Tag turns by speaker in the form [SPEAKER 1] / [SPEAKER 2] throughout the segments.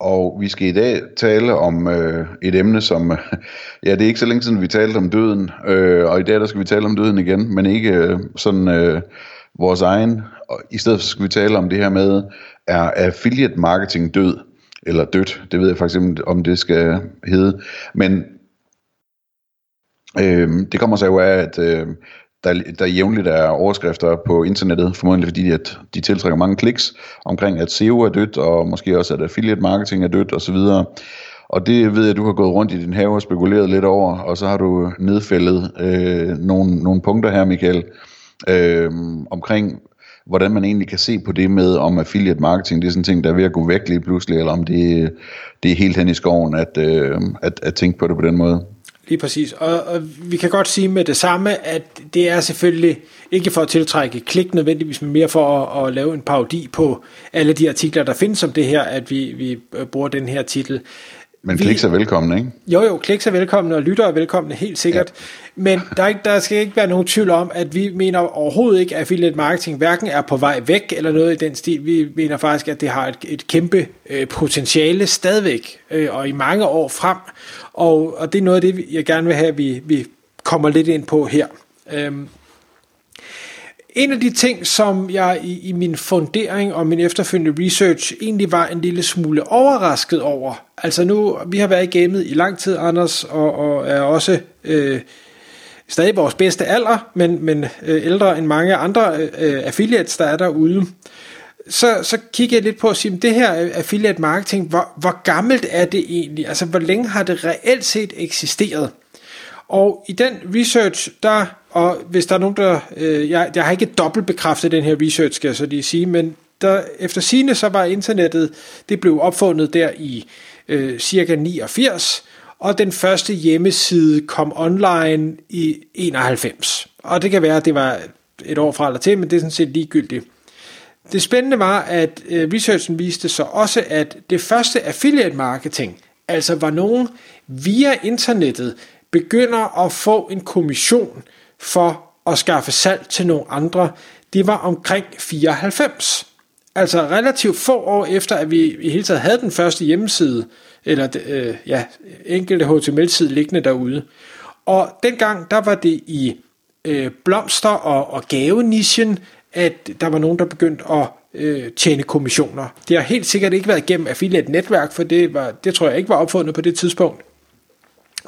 [SPEAKER 1] og vi skal i dag tale om øh, et emne, som, øh, ja, det er ikke så længe siden, vi talte om døden, øh, og i dag der skal vi tale om døden igen, men ikke øh, sådan øh, vores egen. Og I stedet skal vi tale om det her med, er affiliate marketing død, eller dødt, det ved jeg faktisk ikke, om det skal hedde, men øh, det kommer sig jo af, at øh, der, der jævnligt er overskrifter på internettet, formodentlig fordi at de tiltrækker mange kliks omkring, at SEO er dødt, og måske også, at affiliate marketing er dødt osv. Og det ved jeg, at du har gået rundt i din have og spekuleret lidt over, og så har du nedfældet øh, nogle, nogle punkter her, Michael, øh, omkring, hvordan man egentlig kan se på det med, om affiliate marketing, det er sådan en ting, der er ved at gå væk lige pludselig, eller om det, det er helt hen i skoven at, øh, at, at tænke på det på den måde.
[SPEAKER 2] Lige præcis. Og, og vi kan godt sige med det samme, at det er selvfølgelig ikke for at tiltrække klik nødvendigvis, men mere for at, at lave en parodi på alle de artikler, der findes om det her, at vi, vi bruger den her titel.
[SPEAKER 1] Men vi, kliks er velkomne, ikke?
[SPEAKER 2] Jo, jo, kliks er velkomne, og lytter er velkomne, helt sikkert. Ja. Men der, er ikke, der skal ikke være nogen tvivl om, at vi mener overhovedet ikke, at affiliate marketing hverken er på vej væk, eller noget i den stil. Vi mener faktisk, at det har et, et kæmpe øh, potentiale stadigvæk, øh, og i mange år frem. Og, og det er noget af det, jeg gerne vil have, at vi, vi kommer lidt ind på her. Øhm, en af de ting, som jeg i, i min fundering og min efterfølgende research egentlig var en lille smule overrasket over. Altså nu, vi har været i gamet i lang tid, Anders, og, og er også øh, stadig vores bedste alder, men, men øh, ældre end mange andre øh, affiliates, der er derude. Så, så kigger jeg lidt på at sige, det her øh, affiliate marketing, hvor, hvor gammelt er det egentlig? Altså, hvor længe har det reelt set eksisteret? Og i den research, der, og hvis der er nogen, der, øh, jeg, jeg har ikke dobbelt bekræftet den her research, skal jeg så lige sige, men der, efter sine så var internettet, det blev opfundet der i øh, cirka 89, og den første hjemmeside kom online i 91. Og det kan være, at det var et år fra eller til, men det er sådan set ligegyldigt. Det spændende var, at øh, researchen viste så også, at det første affiliate marketing, altså var nogen via internettet, begynder at få en kommission for at skaffe salg til nogle andre, det var omkring 94. Altså relativt få år efter, at vi i hele taget havde den første hjemmeside, eller øh, ja, enkelte HTML-side liggende derude. Og dengang, der var det i øh, blomster og, og gavenischen, at der var nogen, der begyndte at øh, tjene kommissioner. Det har helt sikkert ikke været gennem affiliate-netværk, for det, var, det tror jeg ikke var opfundet på det tidspunkt.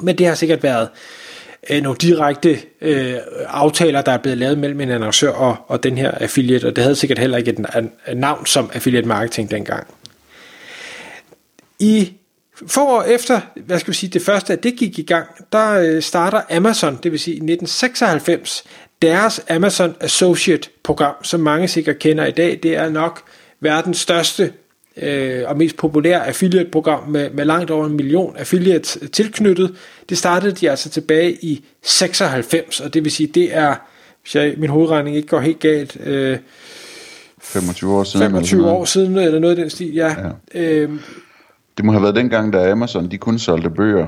[SPEAKER 2] Men det har sikkert været øh, Øh, nogle direkte øh, aftaler, der er blevet lavet mellem en annoncør og, og den her affiliate, og det havde sikkert heller ikke et, et, et navn som affiliate marketing dengang. I få år efter, hvad skal vi sige, det første, at det gik i gang, der øh, starter Amazon, det vil sige i 1996, deres Amazon Associate program, som mange sikkert kender i dag, det er nok verdens største øh, og mest populære affiliate program med, med langt over en million affiliates tilknyttet. Det startede de altså tilbage i 96, og det vil sige, det er, hvis jeg, min hovedregning ikke går helt galt, øh,
[SPEAKER 1] 25 år siden.
[SPEAKER 2] 25 år siden, eller noget af den stil, ja. ja. Øhm,
[SPEAKER 1] det må have været dengang, da Amazon de kun solgte bøger.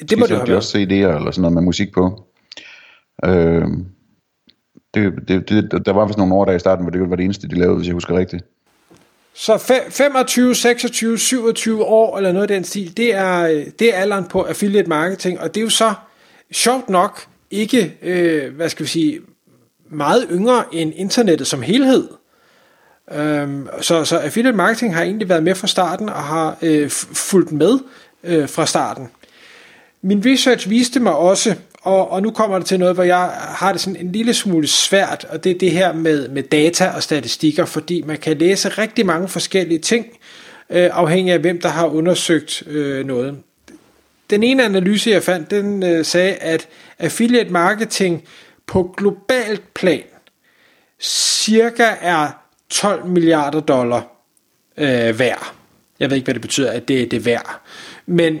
[SPEAKER 2] Det, det må det have
[SPEAKER 1] de også CD'er eller sådan noget med musik på. Øh, det, det, det, der var vist nogle år der i starten, hvor det var det eneste, de lavede, hvis jeg husker rigtigt.
[SPEAKER 2] Så 25, 26, 27 år eller noget af den stil, det er, øh, det er alderen på affiliate marketing, og det er jo så sjovt nok ikke, øh, hvad skal vi sige, meget yngre end internettet som helhed. Øhm, så, så affiliate marketing har egentlig været med fra starten og har øh, fulgt med øh, fra starten. Min research viste mig også, og, og nu kommer det til noget, hvor jeg har det sådan en lille smule svært, og det er det her med, med data og statistikker, fordi man kan læse rigtig mange forskellige ting, øh, afhængig af hvem der har undersøgt øh, noget. Den ene analyse, jeg fandt, den øh, sagde, at affiliate marketing på globalt plan cirka er 12 milliarder dollar øh, værd. Jeg ved ikke, hvad det betyder, at det, det er værd. Men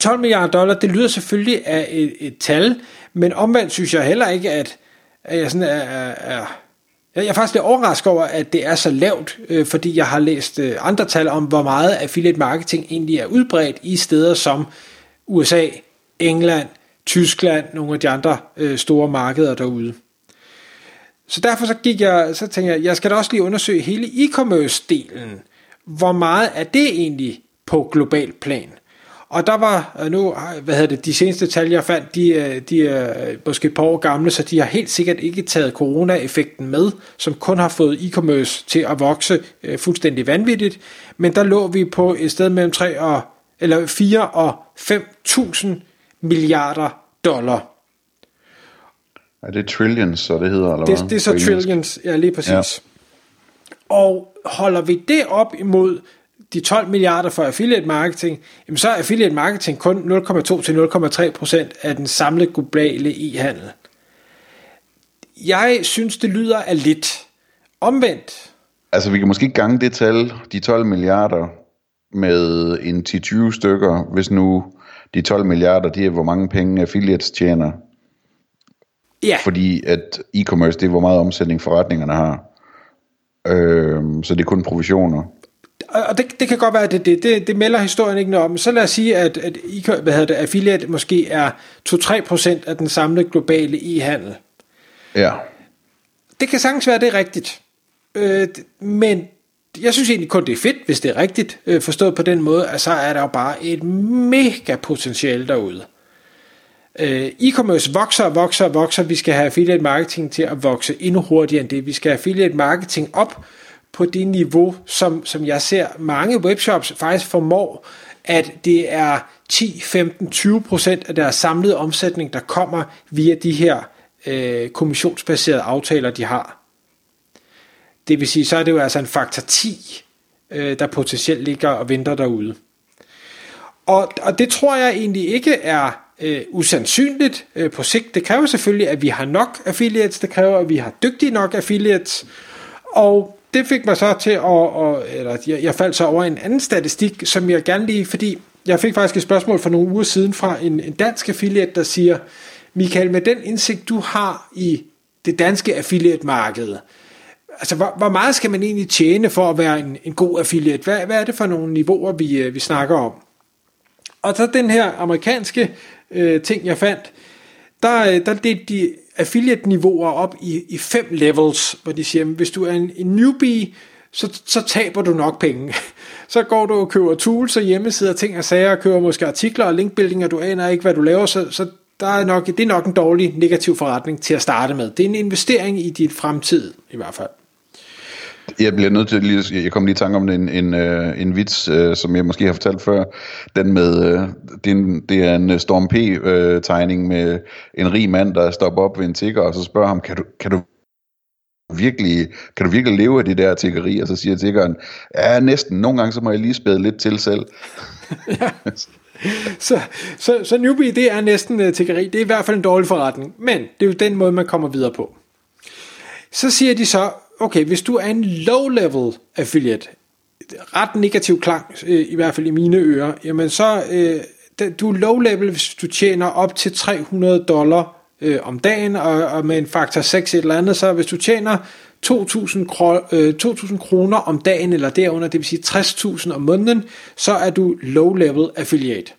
[SPEAKER 2] 12 milliarder dollar, det lyder selvfølgelig af et, et tal, men omvendt synes jeg heller ikke, at, at jeg sådan er, er, er jeg er faktisk lidt overrasket over, at det er så lavt, øh, fordi jeg har læst øh, andre tal om, hvor meget affiliate marketing egentlig er udbredt i steder som USA, England, Tyskland, nogle af de andre øh, store markeder derude. Så derfor så gik jeg, så tænkte jeg, jeg skal da også lige undersøge hele e-commerce-delen. Hvor meget er det egentlig på global plan? Og der var øh, nu, hvad hedder det, de seneste tal, jeg fandt, de, øh, de er måske et par år gamle, så de har helt sikkert ikke taget corona-effekten med, som kun har fået e-commerce til at vokse øh, fuldstændig vanvittigt. Men der lå vi på et sted mellem 3 og, eller 4 og 5.000 milliarder dollar.
[SPEAKER 1] Er det trillions, så det hedder? Eller
[SPEAKER 2] det, det er så trillions, ja lige præcis. Ja. Og holder vi det op imod de 12 milliarder for affiliate marketing, jamen så er affiliate marketing kun 0,2 til 0,3 procent af den samlede globale e-handel. Jeg synes, det lyder af lidt. Omvendt.
[SPEAKER 1] Altså, vi kan måske gange det tal, de 12 milliarder, med en 10-20 stykker, hvis nu de 12 milliarder, det er, hvor mange penge affiliates tjener.
[SPEAKER 2] Ja.
[SPEAKER 1] Fordi at e-commerce, det er, hvor meget omsætning forretningerne har. Øh, så det er kun provisioner
[SPEAKER 2] og det, det kan godt være, at det, det, det, det melder historien ikke noget om. Så lad os sige, at, at hvad hedder det, affiliate måske er 2-3% af den samlede globale e-handel.
[SPEAKER 1] Ja.
[SPEAKER 2] Det kan sagtens være, det er rigtigt. Øh, men jeg synes egentlig kun, det er fedt, hvis det er rigtigt, øh, forstået på den måde, at så er der jo bare et mega potentiale derude. Øh, e-commerce vokser og vokser og vokser. Vi skal have affiliate marketing til at vokse endnu hurtigere end det. Vi skal have affiliate marketing op på det niveau, som, som jeg ser mange webshops faktisk formår, at det er 10, 15, 20 procent af deres samlede omsætning, der kommer via de her øh, kommissionsbaserede aftaler, de har. Det vil sige, så er det jo altså en faktor 10, øh, der potentielt ligger og venter derude. Og, og det tror jeg egentlig ikke er øh, usandsynligt øh, på sigt. Det kræver selvfølgelig, at vi har nok affiliates, det kræver, at vi har dygtige nok affiliates, og det fik mig så til at, og, eller jeg, jeg faldt så over en anden statistik, som jeg gerne lige, fordi jeg fik faktisk et spørgsmål for nogle uger siden fra en, en dansk affiliate, der siger, Michael, med den indsigt, du har i det danske affiliate-marked, altså hvor, hvor meget skal man egentlig tjene for at være en, en god affiliate? Hvad, hvad er det for nogle niveauer, vi, øh, vi snakker om? Og så den her amerikanske øh, ting, jeg fandt, der, øh, der det de affiliate-niveauer op i, i fem levels, hvor de siger, hvis du er en, en newbie, så, så taber du nok penge. Så går du og køber tools og hjemmesider, ting og sager, og køber måske artikler og linkbuilding, og du aner ikke, hvad du laver, så, så der er nok, det er nok en dårlig negativ forretning til at starte med. Det er en investering i dit fremtid, i hvert fald.
[SPEAKER 1] Jeg bliver nødt til lige, jeg kom lige i tanke om en, en, øh, en vits, øh, som jeg måske har fortalt før. Den med, øh, det, er en, det er en Storm P-tegning øh, med en rig mand, der stopper op ved en tigger, og så spørger ham, kan du, kan du virkelig, kan du virkelig leve af det der tiggeri? Og så siger tiggeren, ja næsten, nogle gange så må jeg lige spæde lidt til selv. ja.
[SPEAKER 2] så, så, så newbie, det er næsten uh, tiggeri. Det er i hvert fald en dårlig forretning, men det er jo den måde, man kommer videre på. Så siger de så, okay, hvis du er en low-level affiliate, ret negativ klang, øh, i hvert fald i mine ører, jamen så, øh, du er low-level, hvis du tjener op til 300 dollar øh, om dagen, og, og med en faktor 6 et eller andet, så hvis du tjener 2.000 kro, øh, 2.000 kroner om dagen eller derunder, det vil sige 60.000 om måneden, så er du low-level affiliate.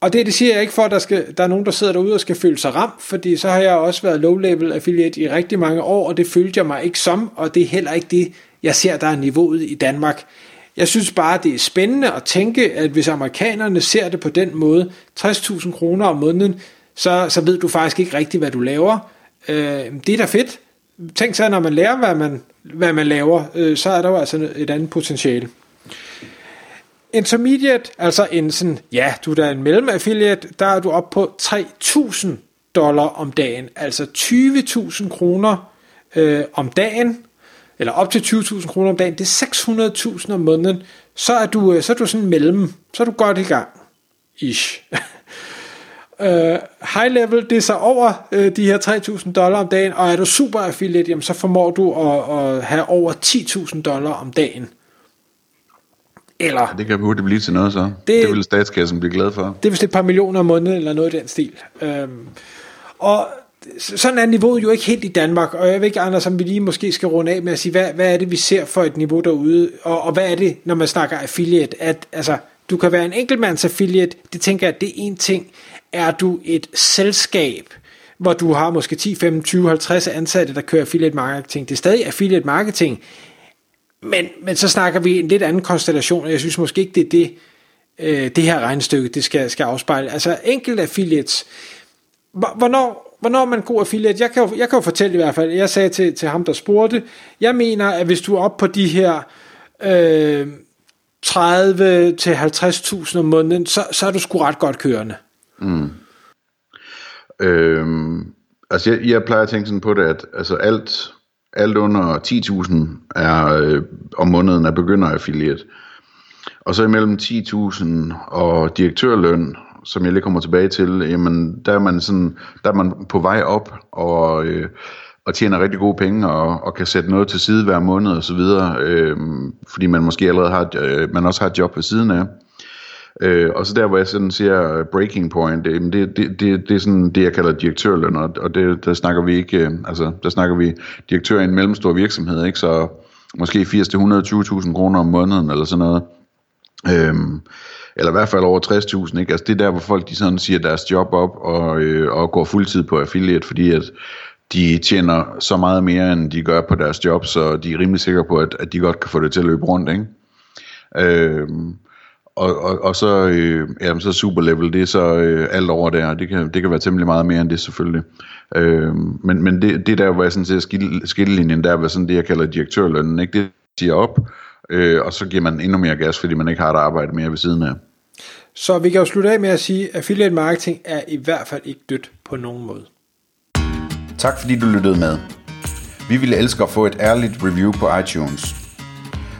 [SPEAKER 2] Og det, det siger jeg ikke for, at der, skal, der er nogen, der sidder derude og skal føle sig ramt, fordi så har jeg også været low-level affiliate i rigtig mange år, og det følte jeg mig ikke som, og det er heller ikke det, jeg ser, der er niveauet i Danmark. Jeg synes bare, det er spændende at tænke, at hvis amerikanerne ser det på den måde, 60.000 kroner om måneden, så, så ved du faktisk ikke rigtigt, hvad du laver. Øh, det er da fedt. Tænk så, når man lærer, hvad man, hvad man laver, øh, så er der jo altså et andet potentiale. Intermediate, altså en sådan, ja, du er da en mellem affiliate, der er du op på 3.000 dollar om dagen, altså 20.000 kroner øh, om dagen, eller op til 20.000 kroner om dagen, det er 600.000 om måneden, så er du, øh, så er du sådan mellem, så er du godt i gang, ish. uh, high level, det er så over uh, de her 3.000 dollar om dagen, og er du super affiliate, jamen, så formår du at, at have over 10.000 dollar om dagen eller,
[SPEAKER 1] Det kan hurtigt blive til noget så. Det,
[SPEAKER 2] Det-
[SPEAKER 1] det vil statskassen blive glad for.
[SPEAKER 2] det er vist et par millioner om måneden, eller noget i den stil. Øhm, og sådan er niveauet jo ikke helt i Danmark, og jeg ved ikke, Anders, om vi lige måske skal runde af med at sige, hvad, hvad er det, vi ser for et niveau derude, og, og hvad er det, når man snakker affiliate, at altså, du kan være en enkeltmands affiliate, det tænker jeg, det er en ting. Er du et selskab, hvor du har måske 10, 15, 20, 50 ansatte, der kører affiliate marketing, det er stadig affiliate marketing, men, men så snakker vi en lidt anden konstellation, og jeg synes måske ikke, det er det, øh, det her regnestykke, det skal, skal afspejle. Altså enkelt affiliates, Hvor- hvornår, hvornår er man god affiliate? Jeg kan, jo, jeg kan jo fortælle i hvert fald, jeg sagde til, til ham, der spurgte, jeg mener, at hvis du er oppe på de her øh, 30 til 50.000 om måneden, så, så er du sgu ret godt kørende. Mm.
[SPEAKER 1] Øhm, altså jeg, jeg plejer at tænke sådan på det, at altså alt, alt under 10.000 er øh, om måneden er begynder affiliate. Og så imellem 10.000 og direktørløn, som jeg lige kommer tilbage til, jamen der er man, sådan, der er man på vej op og, øh, og tjener rigtig gode penge og, og kan sætte noget til side hver måned og så videre, øh, fordi man måske allerede har, øh, man også har et job ved siden af. Øh, og så der, hvor jeg sådan siger øh, breaking point, det, det, det, det, det er sådan det, jeg kalder direktørløn, og, og det, der snakker vi ikke, øh, altså der snakker vi direktør i en mellemstor virksomhed, ikke? så måske 80-120.000 kroner om måneden, eller sådan noget. Øhm, eller i hvert fald over 60.000, ikke? Altså det er der, hvor folk de sådan siger deres job op og, øh, og går fuldtid på affiliate, fordi at de tjener så meget mere, end de gør på deres job, så de er rimelig sikre på, at, at de godt kan få det til at løbe rundt, ikke? Øhm, og, og, og så, øh, jamen, så super level, det er så øh, alt over der, det kan, det kan være temmelig meget mere end det selvfølgelig. Øh, men men det, det er der, hvor jeg sådan ser skille, skillelinjen, der er sådan det, jeg kalder direktørlønnen, ikke? det siger op, øh, og så giver man endnu mere gas, fordi man ikke har et arbejde mere ved siden af.
[SPEAKER 2] Så vi kan jo slutte af med at sige, at affiliate marketing er i hvert fald ikke dødt på nogen måde.
[SPEAKER 3] Tak fordi du lyttede med. Vi ville elske at få et ærligt review på iTunes.